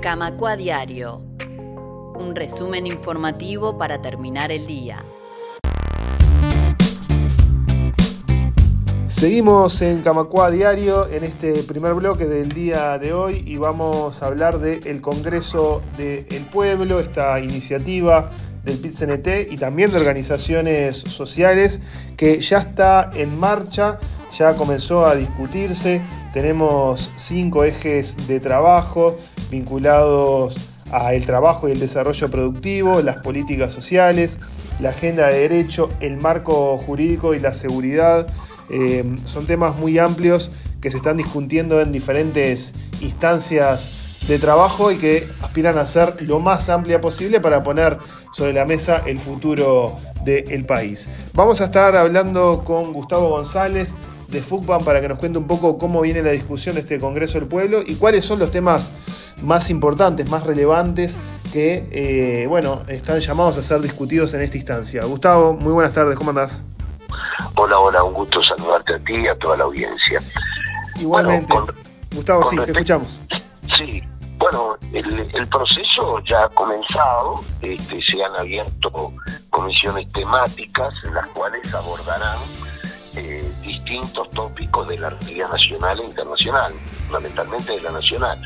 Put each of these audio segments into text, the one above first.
Camacua Diario. Un resumen informativo para terminar el día. Seguimos en Camacua Diario en este primer bloque del día de hoy y vamos a hablar del Congreso del Pueblo, esta iniciativa del PIT-CNT y también de organizaciones sociales que ya está en marcha, ya comenzó a discutirse. Tenemos cinco ejes de trabajo vinculados al trabajo y el desarrollo productivo, las políticas sociales, la agenda de derecho, el marco jurídico y la seguridad. Eh, son temas muy amplios que se están discutiendo en diferentes instancias de trabajo y que aspiran a ser lo más amplia posible para poner sobre la mesa el futuro del país. Vamos a estar hablando con Gustavo González de FUCBAN para que nos cuente un poco cómo viene la discusión de este Congreso del Pueblo y cuáles son los temas más importantes, más relevantes que, eh, bueno, están llamados a ser discutidos en esta instancia. Gustavo, muy buenas tardes, ¿cómo andás? Hola, hola, un gusto saludarte a ti y a toda la audiencia. Igualmente. Gustavo, sí, te escuchamos. Sí, bueno, el, proceso ya ha comenzado, este, se han abierto comisiones temáticas en las cuales abordarán eh, distintos tópicos de la realidad nacional e internacional, fundamentalmente de la nacional.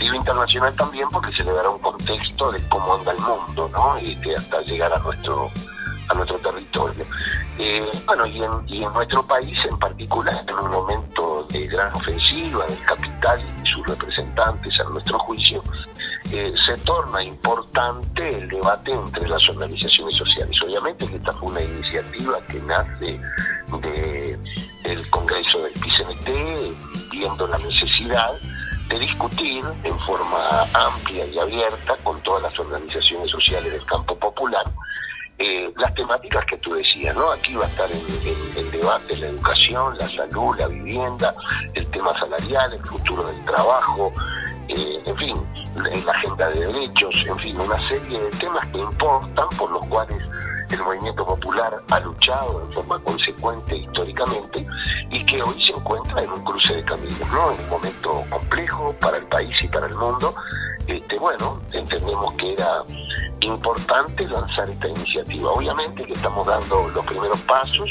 Digo internacional también porque se le dará un contexto de cómo anda el mundo, ¿no? Este, hasta llegar a nuestro a nuestro territorio. Eh, bueno, y en, y en nuestro país en particular, en un momento de gran ofensiva del capital y sus representantes, a nuestro juicio, eh, se torna importante el debate entre las organizaciones sociales. Obviamente que esta fue una iniciativa que nace de, del Congreso del PCNT, viendo la necesidad de discutir en forma amplia y abierta con todas las organizaciones sociales del campo popular eh, las temáticas que tú decías, ¿no? Aquí va a estar en, debate la educación, la salud, la vivienda, el tema salarial, el futuro del trabajo, eh, en fin, la agenda de derechos, en fin, una serie de temas que importan, por los cuales el movimiento popular ha luchado en forma consecuente históricamente y que hoy se encuentra en un cruce de caminos, ¿no? En un momento complejo para el país y para el mundo. Este, bueno, entendemos que era importante lanzar esta iniciativa. Obviamente que estamos dando los primeros pasos,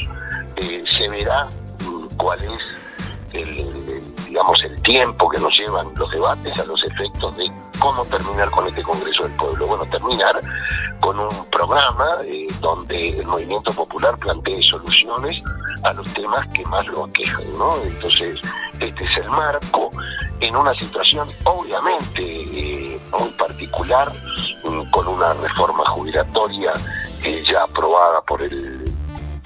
eh, se verá mm, cuál es el, digamos, el tiempo que nos llevan los debates a los efectos de cómo terminar con este Congreso del Pueblo. Bueno, terminar con un programa eh, donde el movimiento popular plantee soluciones a los temas que más lo aquejan, ¿no? Entonces, este es el marco en una situación obviamente eh, muy particular, mm, con una reforma jubilatoria eh, ya aprobada por el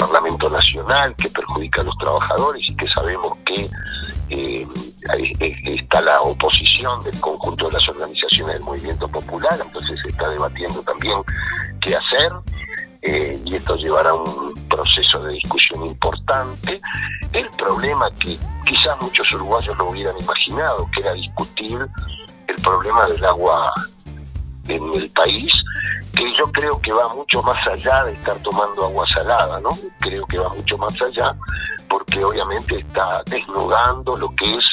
Parlamento Nacional que perjudica a los trabajadores y que sabemos que eh, está la oposición del conjunto de las organizaciones del movimiento popular, entonces se está debatiendo también qué hacer. Eh, y esto llevará a un proceso de discusión importante. El problema que quizás muchos uruguayos no hubieran imaginado, que era discutir el problema del agua en el país, que yo creo que va mucho más allá de estar tomando agua salada, ¿no? Creo que va mucho más allá porque obviamente está desnudando lo que es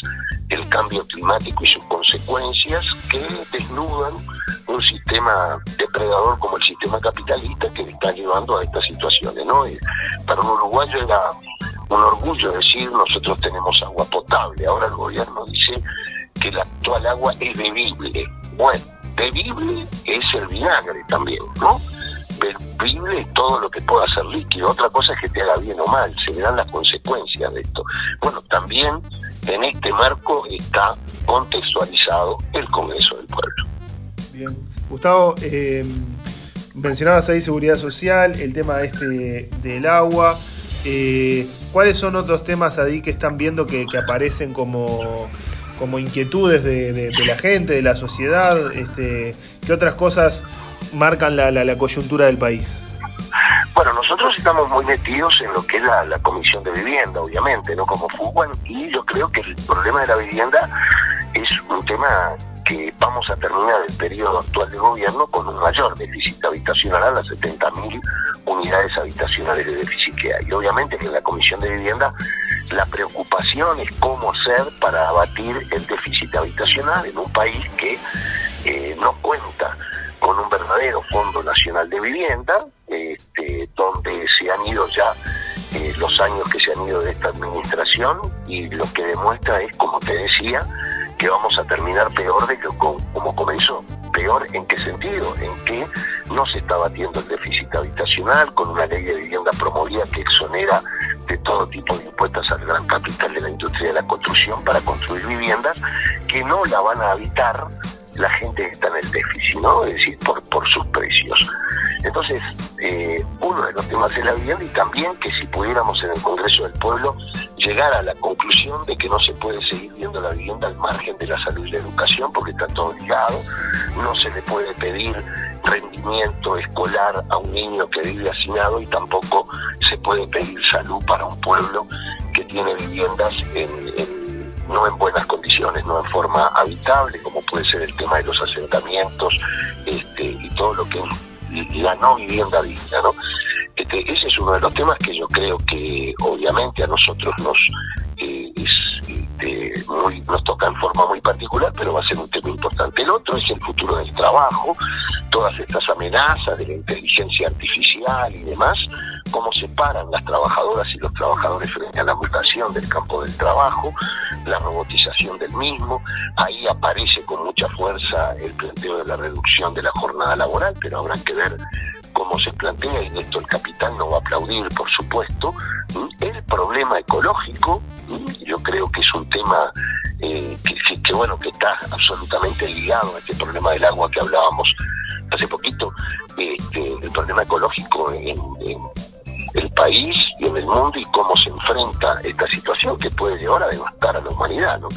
el cambio climático y sus consecuencias que desnudan un sistema depredador como el sistema capitalista que está llevando a estas situaciones, ¿no? para un uruguayo era un orgullo decir nosotros tenemos agua potable, ahora el gobierno dice que la actual agua es bebible. Bueno, bebible es el vinagre también, ¿no? Bebible es todo lo que pueda ser líquido. Otra cosa es que te haga bien o mal, se verán las consecuencias de esto. Bueno, también en este marco está contextualizado el Congreso del Pueblo. Bien. Gustavo, eh, mencionabas ahí seguridad social, el tema este del agua. Eh, ¿Cuáles son otros temas ahí que están viendo que aparecen como como inquietudes de, la gente, de la sociedad? Este, ¿Qué otras cosas marcan la, la, coyuntura del país? Bueno, nosotros estamos muy metidos en lo que es la, comisión de vivienda, obviamente, ¿no? Como fútbol, y yo creo que el problema de la vivienda es un tema que vamos a terminar el periodo actual de gobierno con un mayor déficit habitacional a las 70.000 unidades habitacionales de déficit que hay. Obviamente que en la Comisión de Vivienda la preocupación es cómo hacer para abatir el déficit habitacional en un país que eh, no cuenta con un verdadero Fondo Nacional de Vivienda, este, donde se han ido ya eh, los años que se han ido de esta administración y lo que demuestra es, como te decía, que vamos a terminar peor de que como comenzó. Peor en qué sentido? En que no se está batiendo el déficit habitacional con una ley de vivienda promovida que exonera de todo tipo de impuestos al gran capital de la industria de la construcción para construir viviendas que no la van a habitar la gente que está en el déficit, ¿no? Es decir, por, por sus precios. Entonces, eh, uno de los temas es la vivienda y también que si pudiéramos en el Congreso del Pueblo llegar a la conclusión de que no se puede seguir viendo la vivienda al margen de la salud y la educación porque está todo ligado, no se le puede pedir rendimiento escolar a un niño que vive hacinado y tampoco se puede pedir salud para un pueblo que tiene viviendas en no en buenas condiciones, no en forma habitable, como puede ser el tema de los asentamientos este, y todo lo que es la no vivienda digna, ¿no? Este, ese es uno de los temas que yo creo que obviamente a nosotros nos eh, este, nos toca en forma muy particular, pero va a ser un tema importante. El otro es el futuro del trabajo, todas estas amenazas de la inteligencia artificial y demás, cómo separan las trabajadoras y los trabajadores frente a la mutación del campo del trabajo, la robotización del mismo. Ahí aparece con mucha fuerza el planteo de la reducción de la jornada laboral, pero habrá que ver cómo se plantea, y esto el capital no va a aplaudir, por supuesto, el problema ecológico, yo creo que es un tema eh, que, bueno, que está absolutamente ligado a este problema del agua que hablábamos hace poquito, este, el problema ecológico en, el país y en el mundo y cómo se enfrenta esta situación que puede llevar a devastar a la humanidad. ¿no?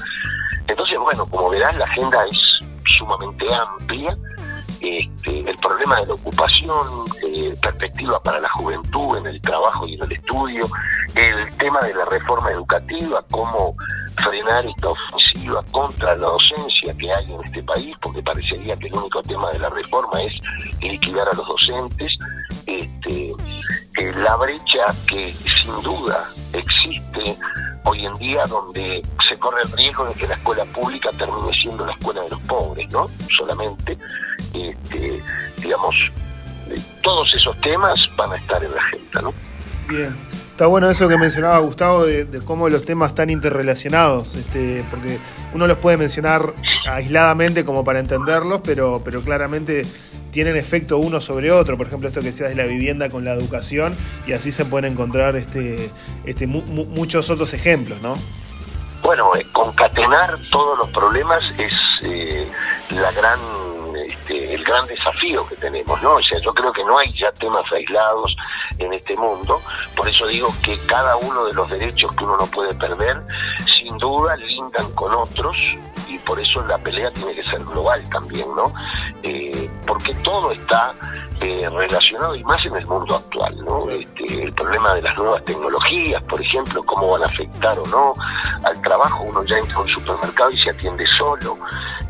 Entonces, bueno, como verás, la agenda es sumamente amplia. Este, el problema de la ocupación, eh, perspectiva para la juventud en el trabajo y en el estudio, el tema de la reforma educativa, cómo frenar esta ofensiva contra la docencia que hay en este país, porque parecería que el único tema de la reforma es liquidar a los docentes, este, la brecha que sin duda existe hoy en día donde se corre el riesgo de que la escuela pública termine siendo la escuela de los pobres, ¿no? Solamente, este, digamos, eh, todos esos temas van a estar en la agenda, ¿no? Bien. Está bueno eso que mencionaba Gustavo de, cómo los temas están interrelacionados, este, porque uno los puede mencionar aisladamente como para entenderlos, pero, pero claramente tienen efecto uno sobre otro. Por ejemplo, esto que decías de la vivienda con la educación, y así se pueden encontrar este, este, muchos otros ejemplos, ¿no? Bueno, eh, concatenar todos los problemas es eh, la gran este, el gran desafío que tenemos, ¿no? O sea, yo creo que no hay ya temas aislados en este mundo, por eso digo que cada uno de los derechos que uno no puede perder, sin duda lindan con otros y por eso la pelea tiene que ser global también, ¿no? Eh, porque todo está eh, relacionado y más en el mundo actual, ¿no? Este, el problema de las nuevas tecnologías, por ejemplo, cómo van a afectar o no al trabajo, uno ya entra a un supermercado y se atiende solo,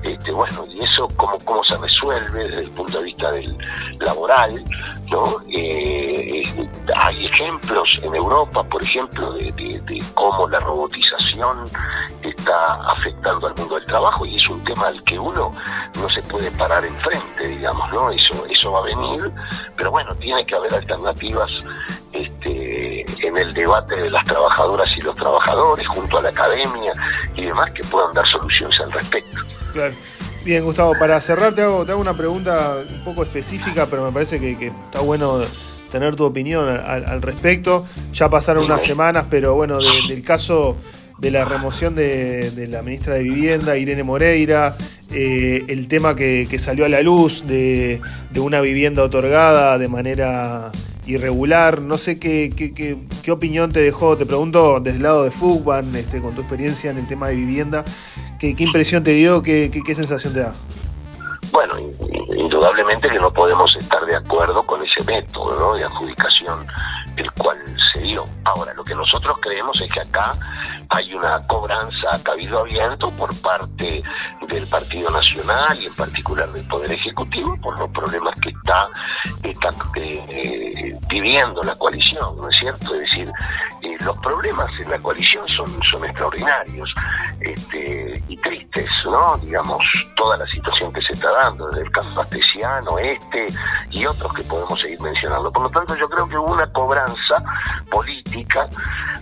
este, bueno, y eso cómo, cómo se resuelve desde el punto de vista del laboral, ¿no? Eh, hay ejemplos en Europa, por ejemplo, de, cómo la robotización está afectando al mundo del trabajo y es un tema al que uno no se puede parar enfrente, digamos, ¿no? Eso, eso va a venir, pero bueno, tiene que haber alternativas este, en el debate de las trabajadoras y los trabajadores, junto a la academia y demás, que puedan dar soluciones al respecto. Bien, Gustavo, para cerrar te hago, te hago una pregunta un poco específica, pero me parece que, está bueno tener tu opinión al, respecto. Ya pasaron unas semanas, pero bueno, del caso de la remoción de, la ministra de Vivienda, Irene Moreira, eh, el tema que, salió a la luz de, una vivienda otorgada de manera irregular. No sé qué, qué, opinión te dejó, te pregunto desde el lado de Fugban, este, con tu experiencia en el tema de vivienda, ¿qué, impresión te dio, qué, qué sensación te da? Bueno, indudablemente que no podemos estar de acuerdo con ese método de adjudicación el cual se dio. Ahora, lo que nosotros creemos es que acá hay una cobranza a cabildo abierto por parte del Partido Nacional y en particular del Poder Ejecutivo por los problemas que está, eh, viviendo la coalición, ¿no es cierto? Es decir, eh, los problemas en la coalición son, son extraordinarios. este, y tristes, ¿no? Digamos, toda la situación que se está dando, desde el caso astesiano, este y otros que podemos seguir mencionando. Por lo tanto, yo creo que hubo una cobranza política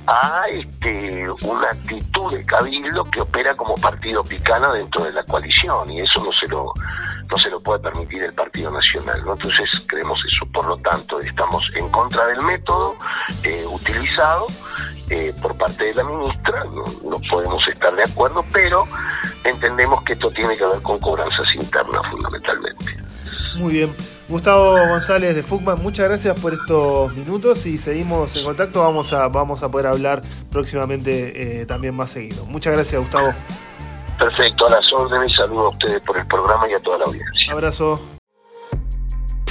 a este, una actitud de Cabildo que opera como partido picana dentro de la coalición y eso no se lo no se lo puede permitir el Partido Nacional. Entonces creemos eso. Por lo tanto, estamos en contra del método eh, utilizado eh, por parte de la ministra, no, podemos estar de acuerdo, pero entendemos que esto tiene que ver con cobranzas internas fundamentalmente. Muy bien. Gustavo González de Fugman, muchas gracias por estos minutos y seguimos en contacto. Vamos a, vamos a poder hablar próximamente eh, también más seguido. Muchas gracias, Gustavo. Perfecto, a las órdenes. Saludo a ustedes por el programa y a toda la audiencia. Abrazo.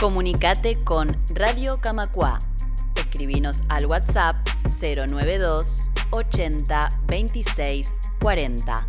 Comunicate con Radio Camacua. Escribinos al WhatsApp 092 80 26 40.